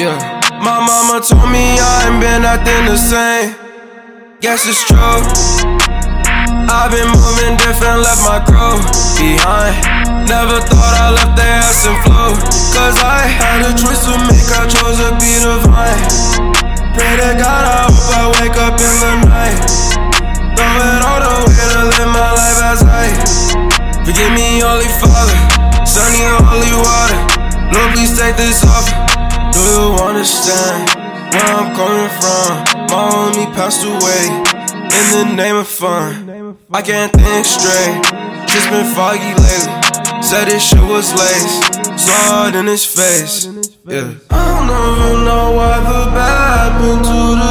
Yeah. My mama told me I ain't been acting the same. Guess it's true. I've been moving different, left my crew behind. Never thought I left the ass and flew. Cause I had a choice to make, I chose to be divine. Pray to God, I hope I wake up in the night. Throw it all away to live my life as I. Forgive me, Holy Father, Sunny holy water. Lord, please take this off. Do you understand where I'm coming from? My homie passed away in the name of fun. I can't think straight, just been foggy lately. Said this shit was laced, saw it in his face. Yeah. I don't even know why the bad happened to the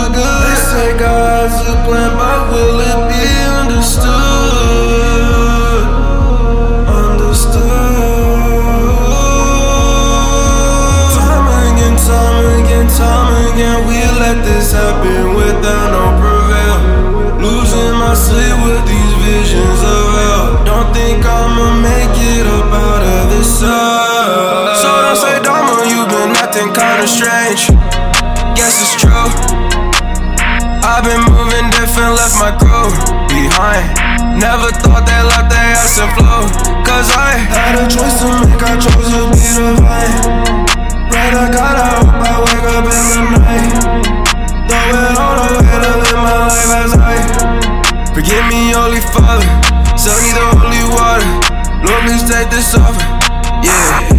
is true. I've been moving different, left my crew behind. Never thought they left their ass and flow. Cause I had a choice to make, I chose to be divine. Right, I gotta hope I wake up in the night. Throw it all away to live my life as I. Forgive me, Holy Father. send me the holy water. Lord, please take this off. Yeah.